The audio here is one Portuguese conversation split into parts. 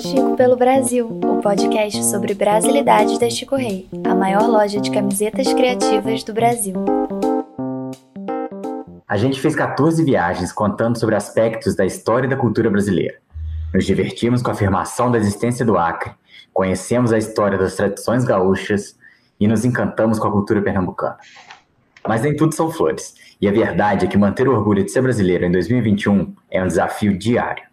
Chico pelo Brasil, o podcast sobre brasilidades da Chico Rei, a maior loja de camisetas criativas do Brasil. A gente fez 14 viagens contando sobre aspectos da história e da cultura brasileira. Nos divertimos com a afirmação da existência do Acre, conhecemos a história das tradições gaúchas e nos encantamos com a cultura pernambucana. Mas nem tudo são flores, e a verdade é que manter o orgulho de ser brasileiro em 2021 é um desafio diário.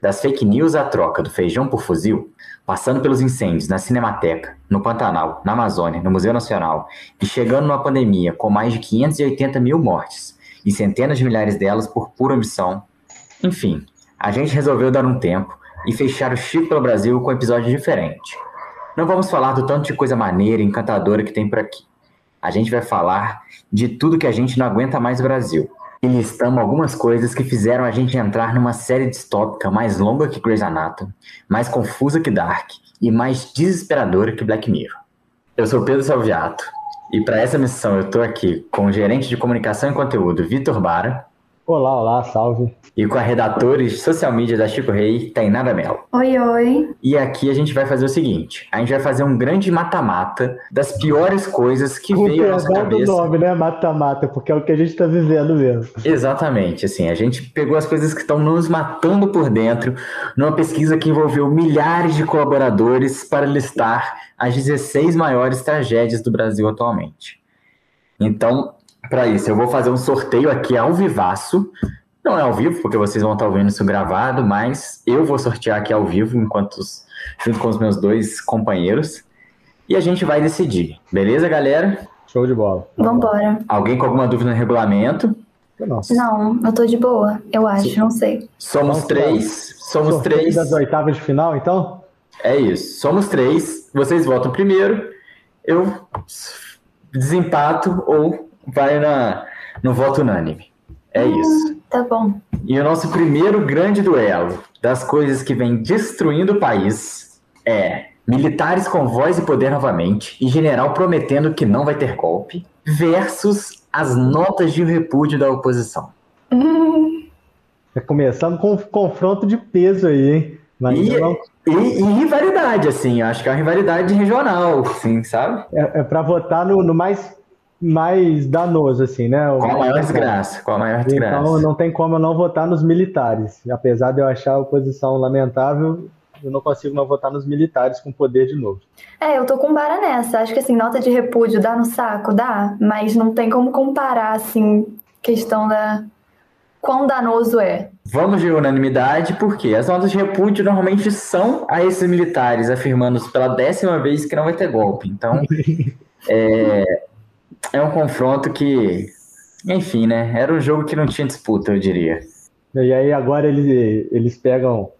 Das fake news à troca do feijão por fuzil, passando pelos incêndios na Cinemateca, no Pantanal, na Amazônia, no Museu Nacional e chegando numa pandemia com mais de 580 mil mortes e centenas de milhares delas por pura omissão. Enfim, a gente resolveu dar um tempo e fechar o Chico pelo Brasil com um episódio diferente. Não vamos falar do tanto de coisa maneira e encantadora que tem por aqui. A gente vai falar de tudo que a gente não aguenta mais no Brasil e listamos algumas coisas que fizeram a gente entrar numa série distópica mais longa que Grey's Anatomy, mais confusa que Dark e mais desesperadora que Black Mirror. Eu sou Pedro Salviato e para essa missão eu estou aqui com o gerente de comunicação e conteúdo Vitor Bara. Olá, olá, salve. E com a redatora de social media da Chico Rei, Tainara Mello. Oi, oi. E aqui a gente vai fazer o seguinte: a gente vai fazer um grande mata-mata das piores coisas que Com veio à nossa cabeça. nome, né? Mata-mata, porque é o que a gente tá vivendo mesmo. Exatamente, assim, a gente pegou as coisas que estão nos matando por dentro numa pesquisa que envolveu milhares de colaboradores para listar as 16 maiores tragédias do Brasil atualmente. Então, para isso, eu vou fazer um sorteio aqui ao vivaço. Não é ao vivo, porque vocês vão estar ouvindo isso gravado, mas eu vou sortear aqui ao vivo, enquanto os- junto com os meus dois companheiros. E a gente vai decidir. Beleza, galera? Show de bola. Vambora. Alguém com alguma dúvida no regulamento? Nossa. Não, eu tô de boa, eu acho, não sei. Somos Então, três. Somos Sorteio três. das oitavas de final, então? É isso. Somos três. Vocês votam primeiro. Eu desempato ou vai na, no voto unânime. É isso. Tá bom. E o nosso primeiro grande duelo das coisas que vem destruindo o país é militares com voz e poder novamente e general prometendo que não vai ter golpe versus as notas de repúdio da oposição. Hum, Já começamos com um confronto de peso aí, hein? Mas E, não- e- e rivalidade, assim, eu acho que é uma rivalidade regional, assim, sabe? é, é pra votar no, no mais, mais danoso, assim, né? O Com a maior desgraça, com a maior desgraça. Então não tem como eu não votar nos militares. Apesar de eu achar a oposição lamentável, eu não consigo não votar nos militares com poder de novo. É, eu tô com bara nessa. Acho que assim, nota de repúdio dá no saco, dá, mas não tem como comparar, assim, questão da. Quão danoso é. Vamos de unanimidade, porque as notas de repúdio normalmente são a esses militares, afirmando pela décima vez que não vai ter golpe. Então, é, é um confronto que, enfim, né? Era um jogo que não tinha disputa, eu diria. E aí agora eles, eles pegam,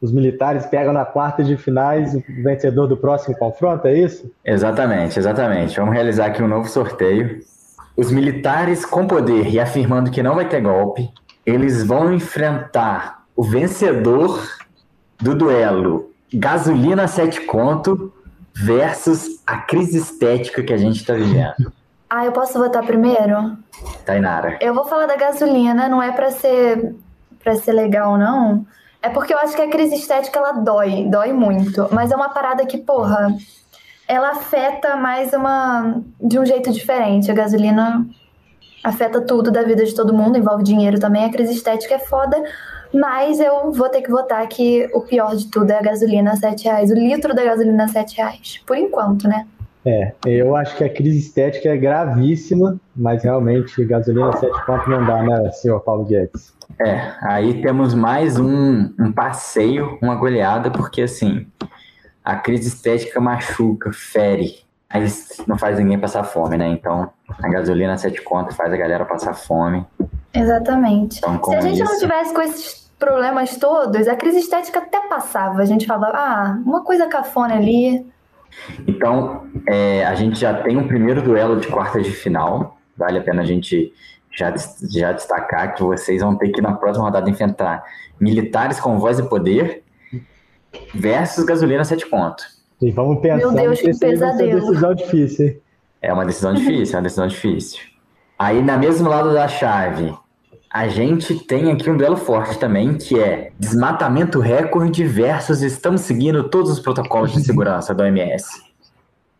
os militares pegam na quarta de finais o vencedor do próximo confronto, é isso? Exatamente, exatamente. Vamos realizar aqui um novo sorteio. Os militares com poder e afirmando que não vai ter golpe, eles vão enfrentar o vencedor do duelo gasolina 7 conto versus a crise estética que a gente está vivendo. Ah, eu posso votar primeiro? Tainara. Eu vou falar da gasolina, não é pra ser para ser legal, não. É porque eu acho que a crise estética ela dói, dói muito. Mas é uma parada que, porra, ela afeta mais uma. de um jeito diferente. A gasolina afeta tudo da vida de todo mundo, envolve dinheiro também. A crise estética é foda. Mas eu vou ter que votar que o pior de tudo é a gasolina a 7 reais. O litro da gasolina a 7 reais. Por enquanto, né? É, eu acho que a crise estética é gravíssima, mas realmente gasolina 7 pontos não dá, né, senhor Paulo Guedes? É, aí temos mais um, um passeio, uma goleada, porque assim, a crise estética machuca, fere, mas não faz ninguém passar fome, né? Então, a gasolina 7 conto faz a galera passar fome. Exatamente. Então, Se a gente não isso- tivesse com esses problemas todos, a crise estética até passava. A gente falava, ah, uma coisa cafona ali. Então, é, a gente já tem um primeiro duelo de quartas de final. Vale a pena a gente já, já destacar que vocês vão ter que, na próxima rodada, enfrentar militares com voz e poder versus gasolina 7 conto. E vamos pensar Meu Deus, que aí vai ser uma pesadelo. decisão difícil, hein? É uma decisão difícil, é uma decisão difícil. Aí, na mesmo lado da chave, a gente tem aqui um duelo forte também, que é desmatamento recorde versus estamos seguindo todos os protocolos de segurança da OMS.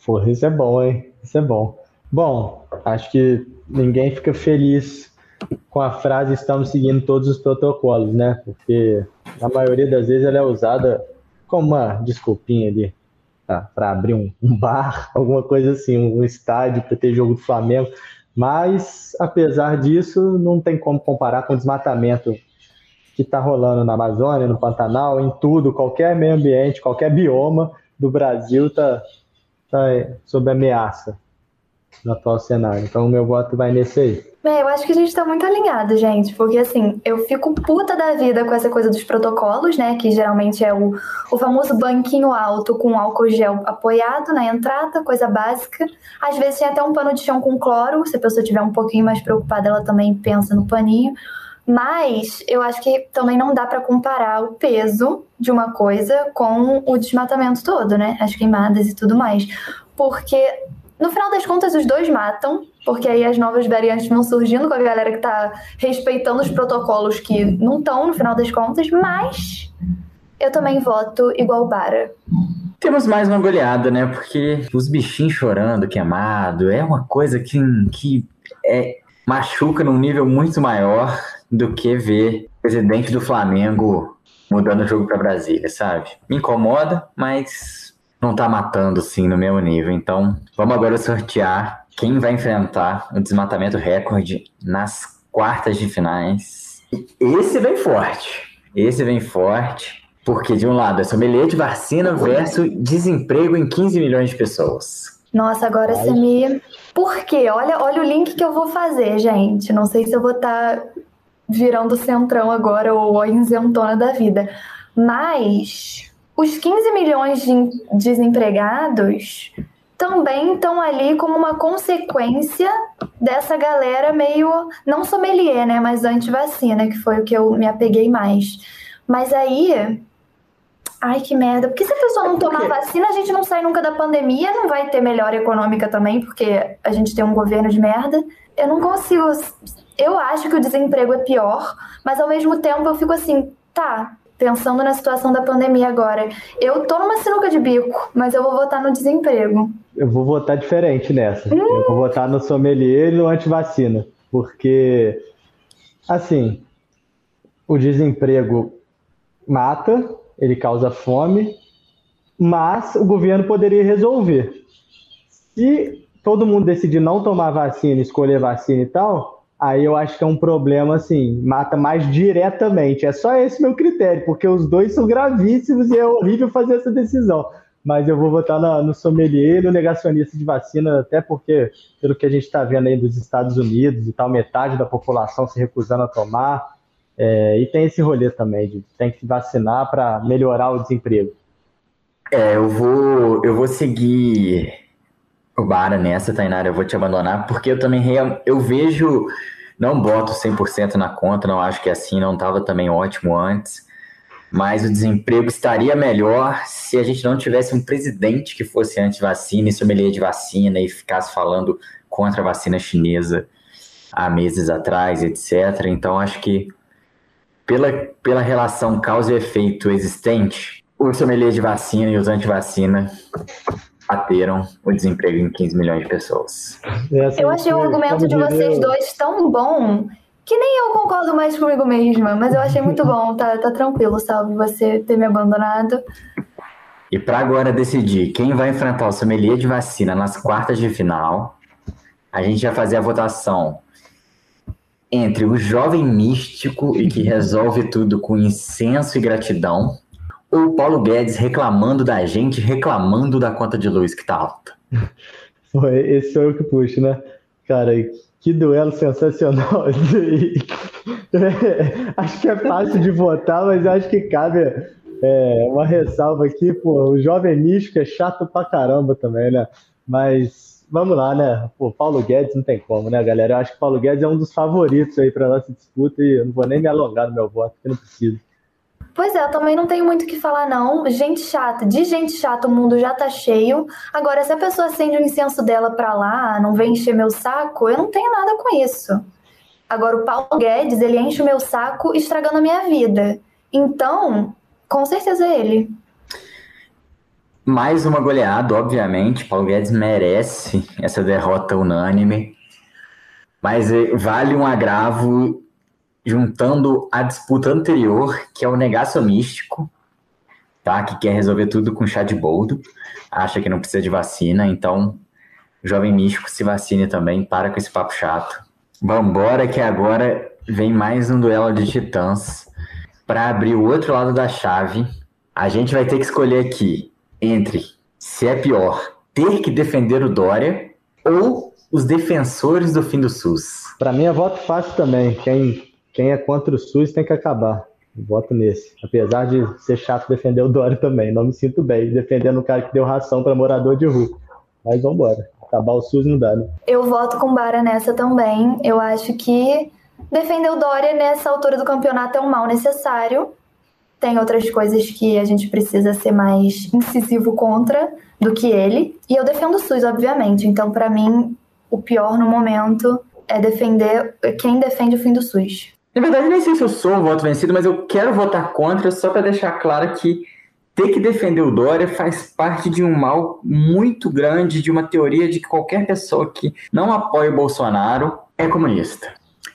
Porra, isso é bom, hein? Isso é bom. Bom, acho que ninguém fica feliz com a frase estamos seguindo todos os protocolos, né? Porque na maioria das vezes ela é usada como uma desculpinha ali tá? para abrir um, um, bar, alguma coisa assim, um estádio para ter jogo do Flamengo. Mas, apesar disso, não tem como comparar com o desmatamento que está rolando na Amazônia, no Pantanal, em tudo, qualquer meio ambiente, qualquer bioma do Brasil está tá sob ameaça no atual cenário. Então, o meu voto vai nesse aí. É, eu acho que a gente tá muito alinhado, gente, porque assim, eu fico puta da vida com essa coisa dos protocolos, né? Que geralmente é o, o famoso banquinho alto com álcool gel apoiado na entrada, coisa básica. Às vezes tem até um pano de chão com cloro, se a pessoa estiver um pouquinho mais preocupada, ela também pensa no paninho. Mas eu acho que também não dá para comparar o peso de uma coisa com o desmatamento todo, né? As queimadas e tudo mais. Porque no final das contas, os dois matam, porque aí as novas variantes vão surgindo com a galera que tá respeitando os protocolos que não estão, no final das contas, mas eu também voto igual Bara. Temos mais uma goleada, né? Porque os bichinhos chorando, queimado, é uma coisa que, que é, machuca num nível muito maior do que ver o presidente do Flamengo mudando o jogo para Brasília, sabe? Me incomoda, mas não tá matando assim no mesmo nível. Então, vamos agora sortear quem vai enfrentar o desmatamento recorde nas quartas de finais. Esse vem forte. Esse vem forte. Porque, de um lado, é sommelier de vacina versus desemprego em 15 milhões de pessoas. Nossa, agora você me. Por quê? Olha, olha o link que eu vou fazer, gente. Não sei se eu vou estar tá virando centrão agora ou a isentona da vida. Mas os 15 milhões de desempregados também estão ali como uma consequência dessa galera meio, não sommelier, né, mas anti-vacina, que foi o que eu me apeguei mais. Mas aí, ai que merda, porque se a pessoa não tomar vacina, a gente não sai nunca da pandemia, não vai ter melhora econômica também, porque a gente tem um governo de merda. Eu não consigo, eu acho que o desemprego é pior, mas ao mesmo tempo eu fico assim, tá, pensando na situação da pandemia agora. Eu tô numa sinuca de bico, mas eu vou votar no desemprego. Eu vou votar diferente nessa. Hum. Eu vou votar no sommelier e no antivacina. Porque, assim, o desemprego mata, ele causa fome, mas o governo poderia resolver. Se todo mundo decidir não tomar vacina, escolher vacina e tal, Aí eu acho que é um problema, assim, mata mais diretamente. É só esse meu critério, porque os dois são gravíssimos e é horrível fazer essa decisão. Mas eu vou votar no, sommelier no negacionista de vacina, até porque, pelo que a gente está vendo aí dos Estados Unidos e tal, metade da população se recusando a tomar. É, e tem esse rolê também, de tem que vacinar para melhorar o desemprego. É, eu vou, eu vou seguir o Bara nessa, Tainara, eu vou te abandonar, porque eu também eu vejo, não boto 100% na conta, não acho que assim, não estava também ótimo antes, mas o desemprego estaria melhor se a gente não tivesse um presidente que fosse anti-vacina e sommelier de vacina e ficasse falando contra a vacina chinesa há meses atrás, etc. Então, acho que pela, pela relação causa e efeito existente, o sommelier de vacina e os anti-vacina bateram o desemprego em 15 milhões de pessoas. Eu achei o argumento de vocês dois tão bom que nem eu concordo mais comigo mesma, mas eu achei muito bom, tá, tá tranquilo, salve você ter me abandonado. E para agora decidir quem vai enfrentar o sommelier de vacina nas quartas de final, a gente vai fazer a votação entre o jovem místico e que resolve tudo com incenso e gratidão, ou o Paulo Guedes reclamando da gente, reclamando da conta de luz que tá alta? Esse sou eu que puxo, né? Cara, que duelo sensacional. acho que é fácil de votar, mas acho que cabe é, uma ressalva aqui. Pô, o jovem místico é chato pra caramba também, né? Mas vamos lá, né? Pô, Paulo Guedes não tem como, né, galera? Eu acho que Paulo Guedes é um dos favoritos aí pra nossa disputa e eu não vou nem me alongar no meu voto, porque não preciso. Pois é, eu também não tenho muito o que falar, não. Gente chata, de gente chata o mundo já tá cheio. Agora, se a pessoa acende o incenso dela pra lá, não vem encher meu saco, eu não tenho nada com isso. Agora, o Paulo Guedes, ele enche o meu saco estragando a minha vida. Então, com certeza é ele. Mais uma goleada, obviamente. Paulo Guedes merece essa derrota unânime. Mas eh, vale um agravo juntando a disputa anterior, que é o negacionístico, tá? que quer resolver tudo com chá de boldo, acha que não precisa de vacina, então jovem místico se vacine também, para com esse papo chato. Vambora, que agora vem mais um duelo de titãs para abrir o outro lado da chave. A gente vai ter que escolher aqui entre se é pior ter que defender o Dória ou os defensores do fim do SUS. Para mim é voto fácil também. Quem, quem é contra o SUS tem que acabar. Voto nesse. Apesar de ser chato defender o Dória também. Não me sinto bem defendendo o cara que deu ração para morador de rua. Mas vamos embora. Acabar o SUS não dá, né? Eu voto com Bara nessa também. Eu acho que defender o Dória nessa altura do campeonato é um mal necessário. Tem outras coisas que a gente precisa ser mais incisivo contra do que ele. E eu defendo o SUS, obviamente. Então, para mim, o pior no momento é defender quem defende o fim do SUS. Na verdade, nem sei se eu sou um voto vencido, mas eu quero votar contra só para deixar claro que ter que defender o Dória faz parte de um mal muito grande, de uma teoria de que qualquer pessoa que não apoia o Bolsonaro é comunista.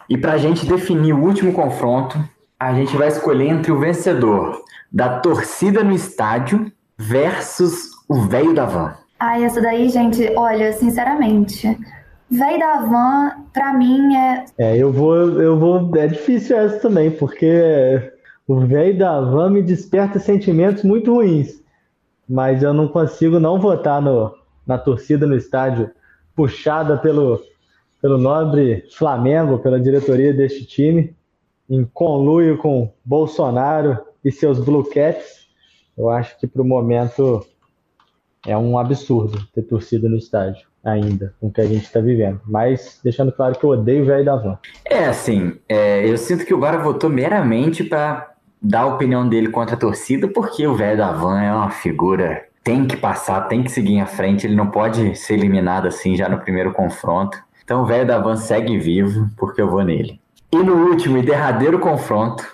E para a gente definir o último confronto, a gente vai escolher entre o vencedor da torcida no estádio versus o velho da van. Ah, essa daí, gente, olha, sinceramente, velho da van, pra mim é. É, eu vou, eu vou. É difícil essa também, porque o velho da van me desperta sentimentos muito ruins. Mas eu não consigo não votar no, na torcida no estádio, puxada pelo, pelo nobre Flamengo, pela diretoria deste time, em conluio com Bolsonaro e seus Blue Cats. Eu acho que para o momento é um absurdo ter torcida no estádio ainda, com o que a gente está vivendo. Mas deixando claro que eu odeio o velho da van. É, assim, é, eu sinto que o Bara votou meramente para dar a opinião dele contra a torcida, porque o velho da van é uma figura. Tem que passar, tem que seguir em frente, ele não pode ser eliminado assim já no primeiro confronto. Então o velho da van segue vivo, porque eu vou nele. E no último e derradeiro confronto,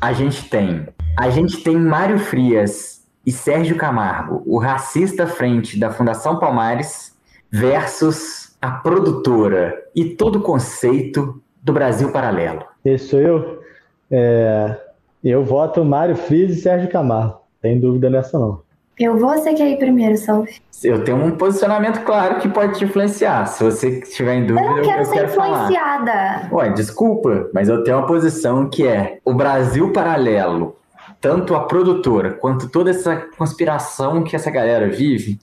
a gente tem. A gente tem Mário Frias e Sérgio Camargo, o racista frente da Fundação Palmares, versus a produtora e todo o conceito do Brasil Paralelo. Esse sou eu. É, eu voto Mário Frias e Sérgio Camargo. Tem dúvida nessa não. Eu vou você quer ir primeiro, Salve. Eu tenho um posicionamento claro que pode te influenciar. Se você estiver em dúvida, eu não quero eu ser quero influenciada. Falar. Ué, desculpa, mas eu tenho uma posição que é o Brasil paralelo, tanto a produtora quanto toda essa conspiração que essa galera vive,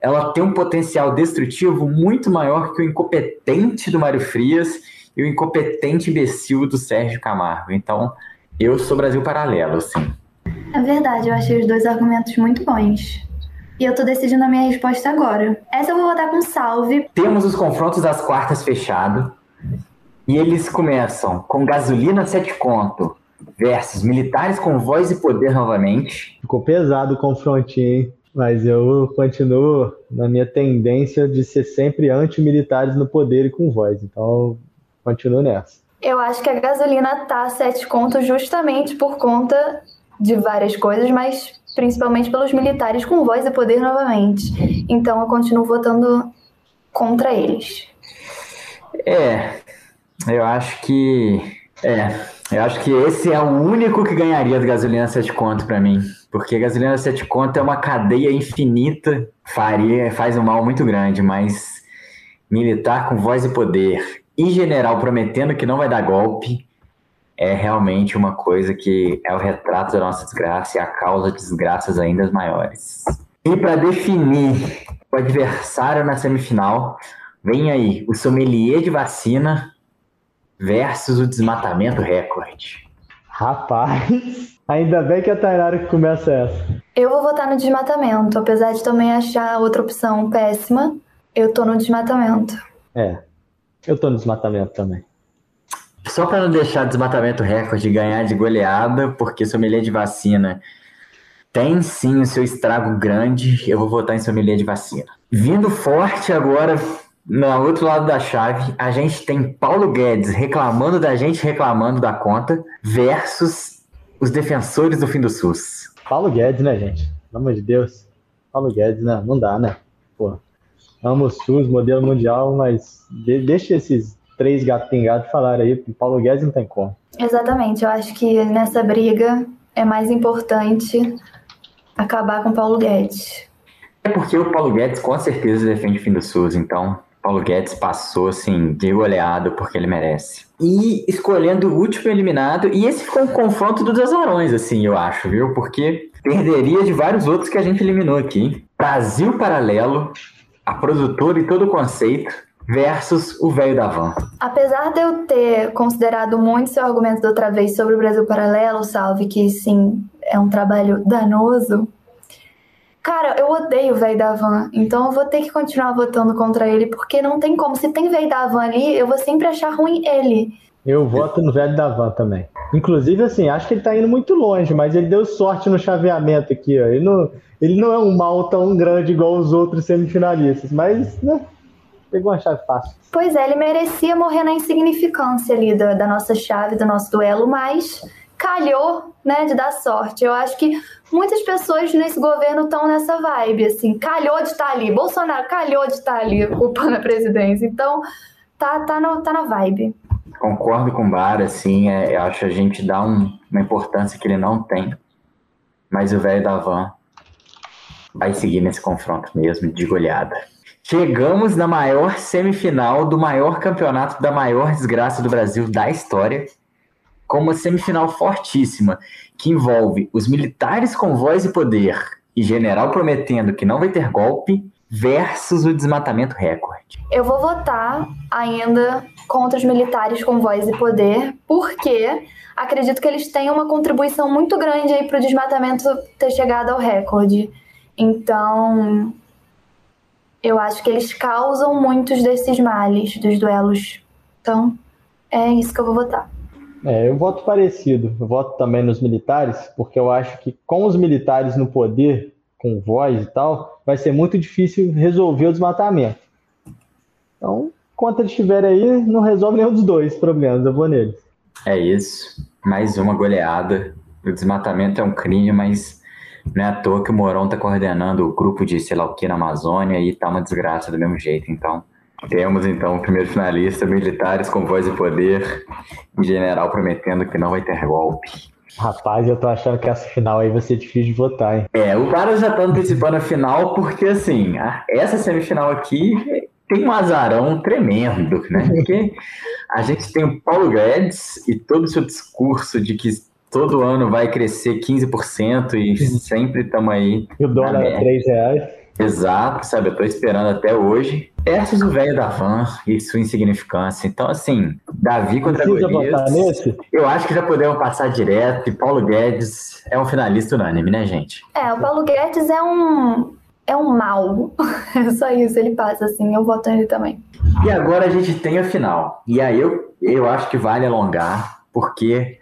ela tem um potencial destrutivo muito maior que o incompetente do Mário Frias e o incompetente imbecil do Sérgio Camargo. Então, eu sou Brasil paralelo, sim. É verdade, eu achei os dois argumentos muito bons. E eu tô decidindo a minha resposta agora. Essa eu vou votar com salve. Temos os confrontos das quartas fechado. E eles começam com gasolina 7 conto versus militares com voz e poder novamente. Ficou pesado o confrontinho, hein? Mas eu continuo na minha tendência de ser sempre anti-militares no poder e com voz. Então, continuo nessa. Eu acho que a gasolina tá a 7 conto justamente por conta de várias coisas, mas principalmente pelos militares com voz e poder novamente. Então eu continuo votando contra eles. É, eu acho que. É, eu acho que esse é o único que ganharia de gasolina 7 conto para mim. Porque gasolina 7 conto é uma cadeia infinita, faria, faz um mal muito grande, mas militar com voz e poder e general prometendo que não vai dar golpe é realmente uma coisa que é o retrato da nossa desgraça e a causa de desgraças ainda maiores. E para definir o adversário na semifinal, vem aí o sommelier de vacina versus o desmatamento recorde. Rapaz, ainda bem que a Tainara que começa essa. Eu vou votar no desmatamento, apesar de também achar outra opção péssima. Eu tô no desmatamento. É, eu tô no desmatamento também. Só para não deixar desmatamento recorde ganhar de goleada, porque sommelier de vacina tem sim o seu estrago grande, eu vou votar em sommelier de vacina. Vindo forte agora no outro lado da chave, a gente tem Paulo Guedes reclamando da gente, reclamando da conta, versus os defensores do fim do SUS. Paulo Guedes, né, gente? Pelo amor de Deus. Paulo Guedes, né? Não dá, né? Pô, amo o SUS, modelo mundial, mas de, deixa esses três gatos pingados falar aí. Paulo Guedes não tem como. Exatamente. Eu acho que nessa briga é mais importante acabar com Paulo Guedes. É porque o Paulo Guedes com certeza defende o fim do SUS, então Paulo Guedes passou assim de goleado porque ele merece. E escolhendo o último eliminado, e esse ficou um confronto dos azarões, assim, eu acho, viu? Porque perderia de vários outros que a gente eliminou aqui. Brasil Paralelo, a produtora e todo o conceito, versus o velho da van. Apesar de eu ter considerado muito seu argumento da outra vez sobre o Brasil Paralelo, Salve, que sim, é um trabalho danoso, Cara, eu odeio o velho da van, então eu vou ter que continuar votando contra ele, porque não tem como. Se tem velho da van ali, eu vou sempre achar ruim ele. Eu voto no velho da van também. Inclusive, assim, acho que ele tá indo muito longe, mas ele deu sorte no chaveamento aqui, ó. Ele não, ele não é um mal tão grande igual os outros semifinalistas, mas, né, pegou uma chave fácil. Pois é, ele merecia morrer na insignificância ali da, da nossa chave, do nosso duelo, mas calhou, né, de dar sorte. Eu acho que muitas pessoas nesse governo estão nessa vibe, assim, calhou de estar tá ali. Bolsonaro calhou de estar tá ali ocupando a presidência. Então, tá, tá, no, tá na vibe. Concordo com o Bar, assim, é, eu acho que a gente dá um, uma importância que ele não tem. Mas o velho da van vai seguir nesse confronto mesmo, de goleada. Chegamos na maior semifinal do maior campeonato da maior desgraça do Brasil da história com uma semifinal fortíssima, que envolve os militares com voz e poder e general prometendo que não vai ter golpe, versus o desmatamento recorde. Eu vou votar ainda contra os militares com voz e poder, porque acredito que eles têm uma contribuição muito grande aí para o desmatamento ter chegado ao recorde. Então, eu acho que eles causam muitos desses males dos duelos. Então, é isso que eu vou votar. É, eu voto parecido. Eu voto também nos militares, porque eu acho que com os militares no poder, com voz e tal, vai ser muito difícil resolver o desmatamento. Então, enquanto eles estiverem aí, não resolve nenhum dos dois problemas. Eu vou neles. É isso. Mais uma goleada. O desmatamento é um crime, mas não é à toa que o Mourão está coordenando o grupo de sei lá o que na Amazônia e tá uma desgraça do mesmo jeito. Então, temos então o primeiro finalista, militares com voz e poder, em general prometendo que não vai ter golpe. Rapaz, eu tô achando que essa final aí vai ser difícil de votar, hein? É, o cara já tá antecipando a final porque, assim, essa semifinal aqui tem um azarão tremendo, né? Porque a gente tem o Paulo Guedes e todo o seu discurso de que todo ano vai crescer 15% e sempre estamos aí. E o dólar é 3 reais. Exato, sabe? Eu tô esperando até hoje. Versus o velho da van e sua insignificância. Então, assim, Davi contra Golias. Eu acho que já podemos passar direto. E Paulo Guedes é um finalista unânime, né, gente? É, o Paulo Guedes é um. É um mal. É só isso, ele passa assim. Eu voto nele também. E agora a gente tem a final. E aí eu, eu acho que vale alongar, porque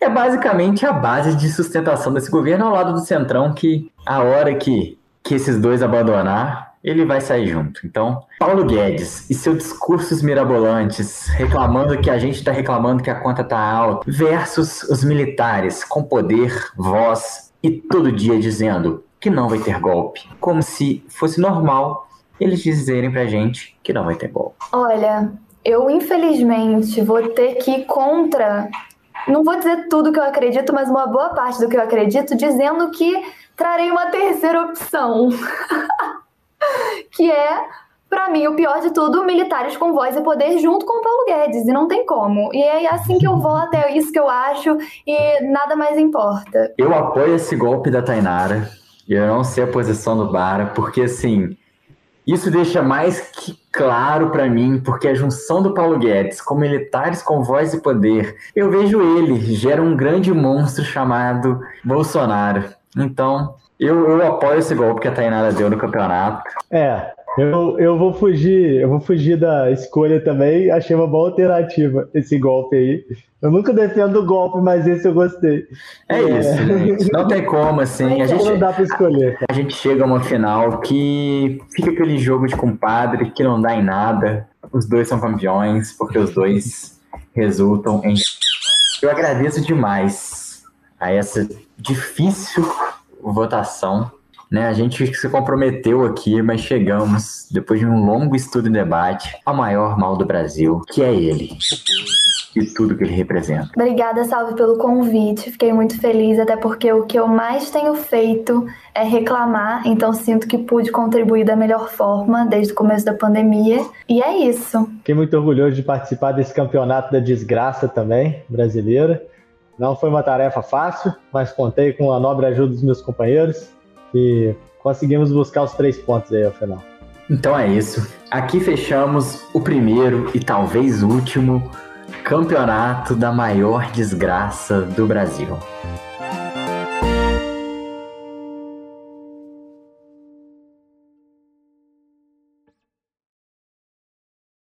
é basicamente a base de sustentação desse governo ao lado do Centrão, que a hora que que esses dois abandonar, ele vai sair junto. Então, Paulo Guedes e seus discursos mirabolantes, reclamando que a gente está reclamando que a conta está alta, versus os militares com poder, voz e todo dia dizendo que não vai ter golpe. Como se fosse normal eles dizerem pra gente que não vai ter golpe. Olha, eu infelizmente vou ter que ir contra. Não vou dizer tudo que eu acredito, mas uma boa parte do que eu acredito, dizendo que trarei uma terceira opção, que é, para mim, o pior de tudo, militares com voz e poder junto com o Paulo Guedes, e não tem como. E é assim que eu voto, é isso que eu acho, e nada mais importa. Eu apoio esse golpe da Tainara, e eu não sei a posição do Bara, porque assim, isso deixa mais que claro para mim, porque a junção do Paulo Guedes com militares com voz e poder, eu vejo ele, gera um grande monstro chamado Bolsonaro. Então, eu, eu apoio esse golpe que a Tainara deu no campeonato. É, Eu, eu vou fugir, eu vou fugir da escolha também. Achei uma boa alternativa esse golpe aí. Eu nunca defendo o golpe, mas esse eu gostei. É, é. isso, gente. Não tem como, assim. A gente, não dá pra escolher. A, a gente chega a uma final que fica aquele jogo de compadre que não dá em nada. Os dois são campeões, porque os dois resultam em. Eu agradeço demais a essa difícil votação né? A gente se comprometeu aqui, mas chegamos, depois de um longo estudo e debate, ao maior mal do Brasil, que é ele. E tudo que ele representa. Obrigada, Salve, pelo convite. Fiquei muito feliz, até porque o que eu mais tenho feito é reclamar, então sinto que pude contribuir da melhor forma desde o começo da pandemia. E é isso. Fiquei muito orgulhoso de participar desse campeonato da desgraça também, brasileira. Não foi uma tarefa fácil, mas contei com a nobre ajuda dos meus companheiros e conseguimos buscar os três pontos aí ao final. Então é isso. Aqui fechamos o primeiro e talvez último campeonato da maior desgraça do Brasil.